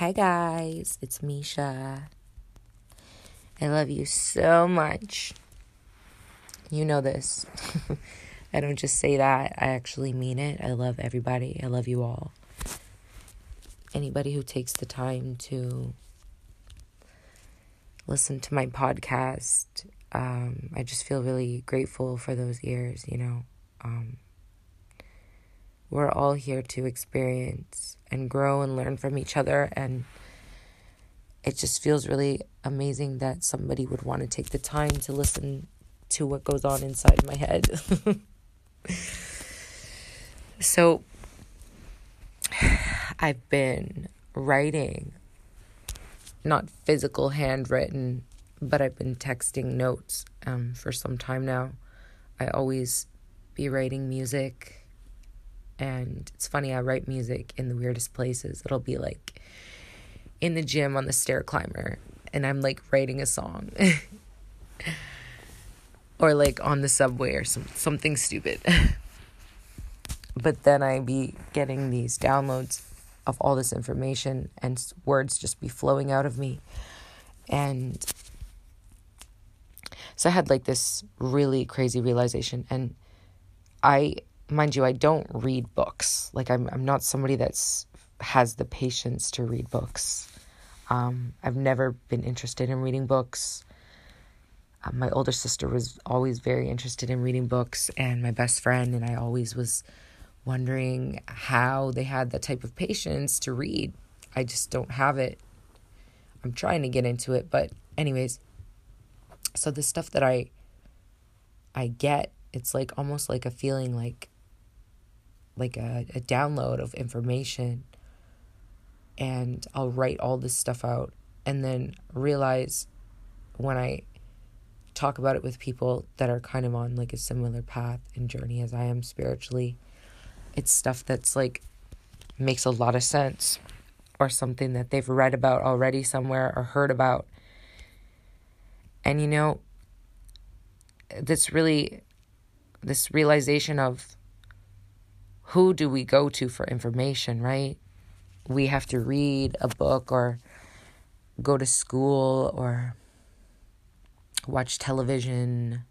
Hi, guys, it's Misha. I love you so much. You know this. I don't just say that, I actually mean it. I love everybody. I love you all. Anybody who takes the time to listen to my podcast, um, I just feel really grateful for those ears, you know. Um, we're all here to experience and grow and learn from each other. And it just feels really amazing that somebody would want to take the time to listen to what goes on inside my head. so, I've been writing, not physical handwritten, but I've been texting notes um, for some time now. I always be writing music and it's funny, I write music in the weirdest places. It'll be like in the gym on the stair climber, and I'm like writing a song. or like on the subway or some something stupid. but then I be getting these downloads of all this information and words just be flowing out of me. And so I had like this really crazy realization and I mind you, I don't read books. Like I'm I'm not somebody that's has the patience to read books. Um, I've never been interested in reading books. Uh, my older sister was always very interested in reading books, and my best friend and I always was wondering how they had that type of patience to read. I just don't have it. I'm trying to get into it, but anyways, so the stuff that I I get, it's like almost like a feeling like like a, a download of information and I'll write all this stuff out and then realize when I talk about it with people that are kind of on like a similar path and journey as I am spiritually, it's stuff that's like makes a lot of sense or something that they've read about already somewhere or heard about. And you know, this really, this realization of who do we go to for information, right? We have to read a book or go to school or watch television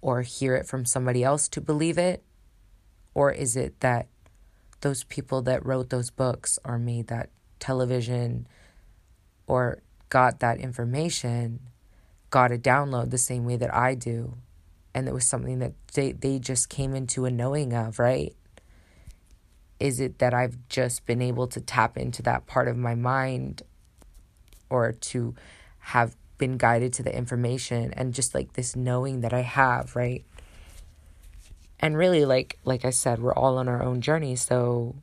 or hear it from somebody else to believe it? Or is it that those people that wrote those books or made that television or got that information got a download the same way that I do? And it was something that they, they just came into a knowing of, right? Is it that I've just been able to tap into that part of my mind or to have been guided to the information and just like this knowing that I have, right? And really like like I said, we're all on our own journey, so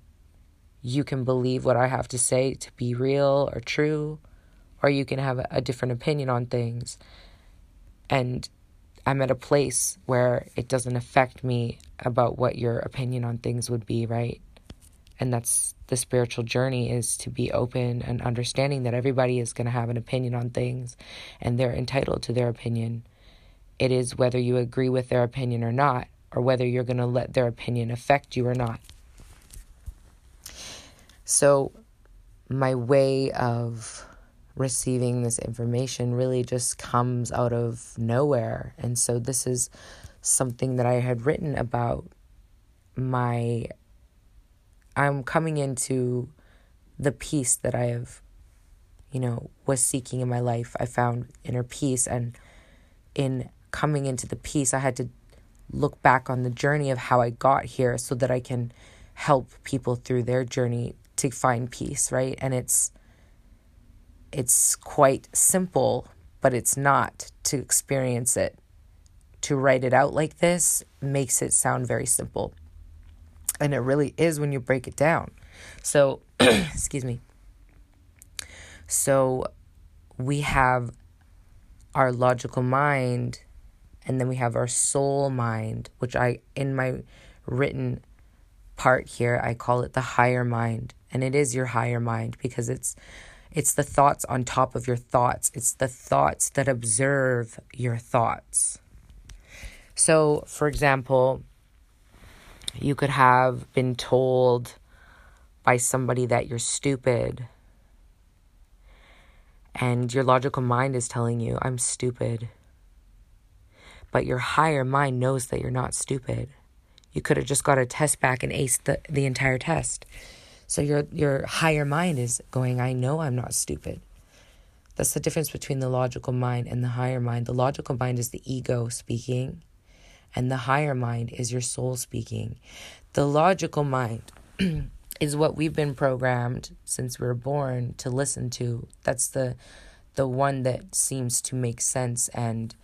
you can believe what I have to say to be real or true, or you can have a different opinion on things. And I'm at a place where it doesn't affect me about what your opinion on things would be, right? And that's the spiritual journey is to be open and understanding that everybody is going to have an opinion on things and they're entitled to their opinion. It is whether you agree with their opinion or not or whether you're going to let their opinion affect you or not. So my way of receiving this information really just comes out of nowhere. And so this is something that I had written about my I'm coming into the peace that I have, you know, was seeking in my life. I found inner peace. And in coming into the peace, I had to look back on the journey of how I got here so that I can help people through their journey to find peace, right? And it's it's quite simple, but it's not to experience it. To write it out like this makes it sound very simple. And it really is when you break it down. So, excuse me. So, we have our logical mind, and then we have our soul mind, which I, in my written part here, I call it the higher mind. And it is your higher mind because it's it's the thoughts on top of your thoughts. It's the thoughts that observe your thoughts. So, for example, you could have been told by somebody that you're stupid And your logical mind is telling you, I'm stupid. But your higher mind knows that you're not stupid. You could have just got a test back and aced the, the entire test. So your your higher mind is going, I know I'm not stupid. That's the difference between the logical mind and the higher mind. The logical mind is the ego speaking, and the higher mind is your soul speaking. The logical mind is what we've been programmed since we were born to listen to. That's the the one that seems to make sense and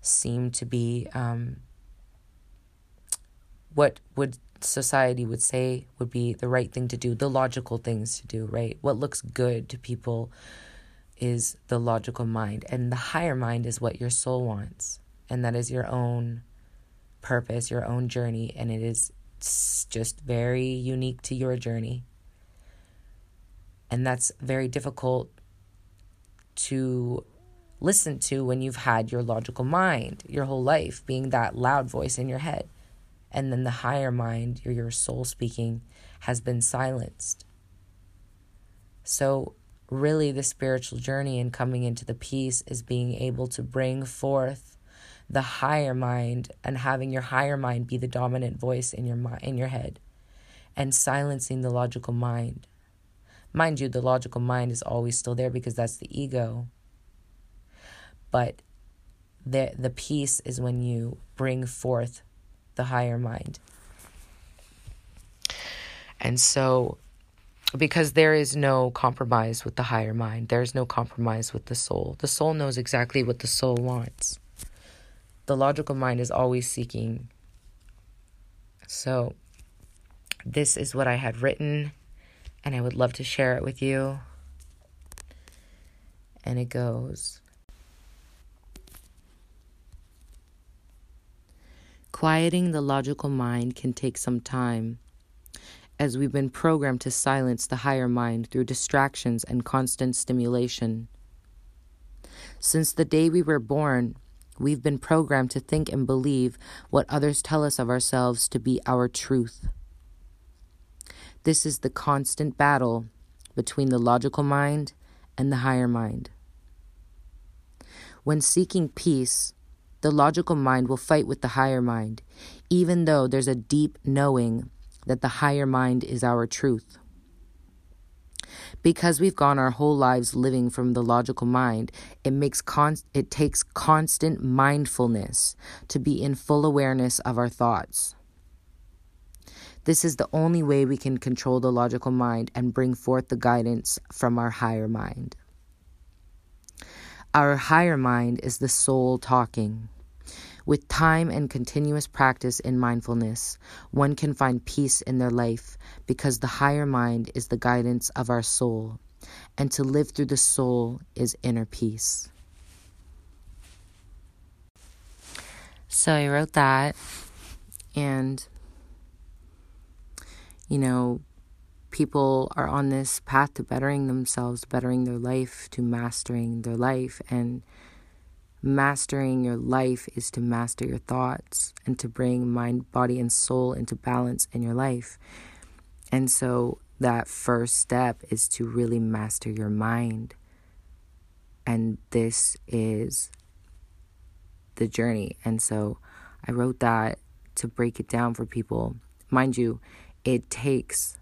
seem to be um, what would society would say would be the right thing to do, the logical things to do, right? What looks good to people is the logical mind, and the higher mind is what your soul wants, and that is your own purpose, your own journey, and it is just very unique to your journey. And that's very difficult to listen to when you've had your logical mind your whole life being that loud voice in your head. And then the higher mind, your, your soul speaking, has been silenced. So, really, the spiritual journey and coming into the peace is being able to bring forth the higher mind and having your higher mind be the dominant voice in your in your head and silencing the logical mind. Mind you, the logical mind is always still there because that's the ego. But the the peace is when you bring forth the higher mind. And so because there is no compromise with the higher mind, there's no compromise with the soul. The soul knows exactly what the soul wants the logical mind is always seeking. So, this is what I had written, and I would love to share it with you. And it goes Quieting the logical mind can take some time, as we've been programmed to silence the higher mind through distractions and constant stimulation. Since the day we were born, We've been programmed to think and believe what others tell us of ourselves to be our truth. This is the constant battle between the logical mind and the higher mind. When seeking peace, the logical mind will fight with the higher mind, even though there's a deep knowing that the higher mind is our truth. Because we've gone our whole lives living from the logical mind, it makes con- it takes constant mindfulness to be in full awareness of our thoughts. This is the only way we can control the logical mind and bring forth the guidance from our higher mind. Our higher mind is the soul talking. With time and continuous practice in mindfulness, one can find peace in their life because the higher mind is the guidance of our soul, and to live through the soul is inner peace. So I wrote that, and you know, people are on this path to bettering themselves, bettering their life, to mastering their life, and Mastering your life is to master your thoughts and to bring mind, body, and soul into balance in your life. And so that first step is to really master your mind. And this is the journey. And so I wrote that to break it down for people. Mind you, it takes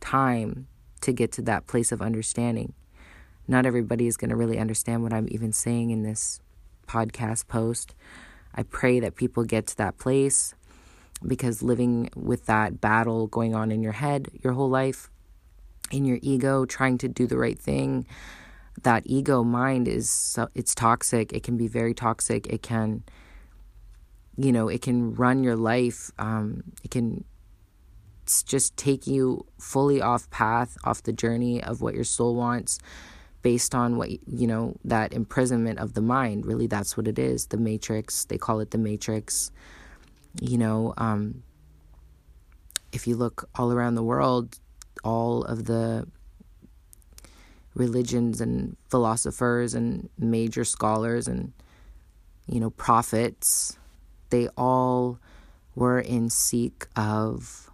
time to get to that place of understanding not everybody is going to really understand what I'm even saying in this podcast post. I pray that people get to that place because living with that battle going on in your head your whole life, in your ego, trying to do the right thing, that ego mind is so, it's toxic. It can be very toxic. It can, you know, it can run your life. Um, it can just take you fully off path, off the journey of what your soul wants based on what you know that imprisonment of the mind. Really that's what it is the matrix. They call it the matrix. You know um, if you look all around the world all of the religions and philosophers and major scholars and you know prophets they all were in seek of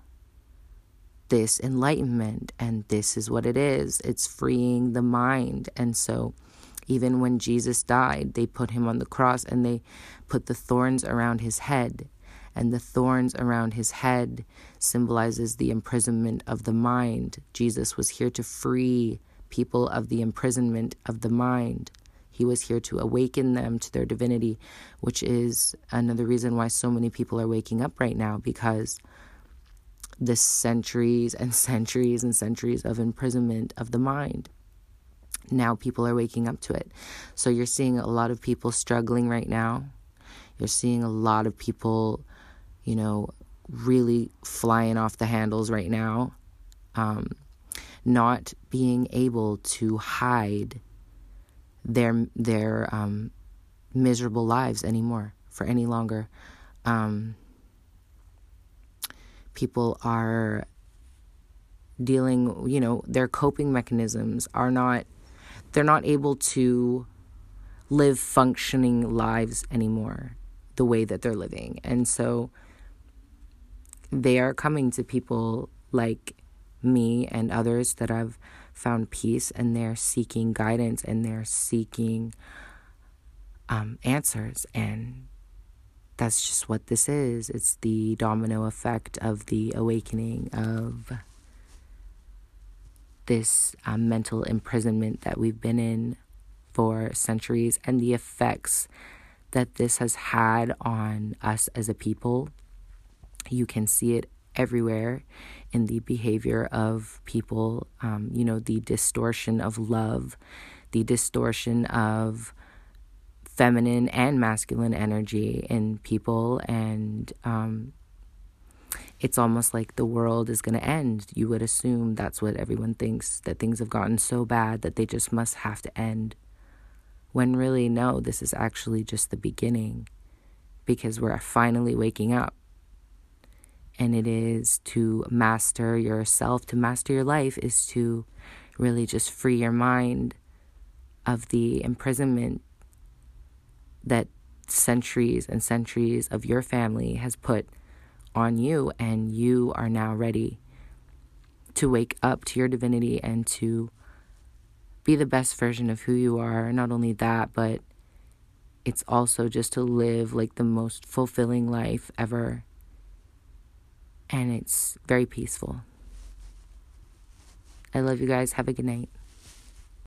this enlightenment and this is what it is. It's freeing the mind. And so even when Jesus died they put him on the cross and they put the thorns around his head. And the thorns around his head symbolizes the imprisonment of the mind. Jesus was here to free people of the imprisonment of the mind. He was here to awaken them to their divinity, which is another reason why so many people are waking up right now because the centuries and centuries and centuries of imprisonment of the mind. Now people are waking up to it. So you're seeing a lot of people struggling right now. You're seeing a lot of people, you know, really flying off the handles right now. Um, not being able to hide their their um, miserable lives anymore for any longer. Um, people are dealing, you know, their coping mechanisms are not, they're not able to live functioning lives anymore the way that they're living. And so they are coming to people like me and others that I've found peace and they're seeking guidance and they're seeking um, answers. And that's just what this is. It's the domino effect of the awakening of this um, mental imprisonment that we've been in for centuries and the effects that this has had on us as a people. You can see it everywhere in the behavior of people, um, you know, the distortion of love, the distortion of feminine and masculine energy in people. And um, it's almost like the world is going to end. You would assume that's what everyone thinks, that things have gotten so bad that they just must have to end. When really, no, this is actually just the beginning because we're finally waking up and it is to master yourself, to master your life, is to really just free your mind of the imprisonment that centuries and centuries of your family has put on you, and you are now ready to wake up to your divinity and to be the best version of who you are. Not only that, but it's also just to live like the most fulfilling life ever and it's very peaceful. I love you guys. Have a good night.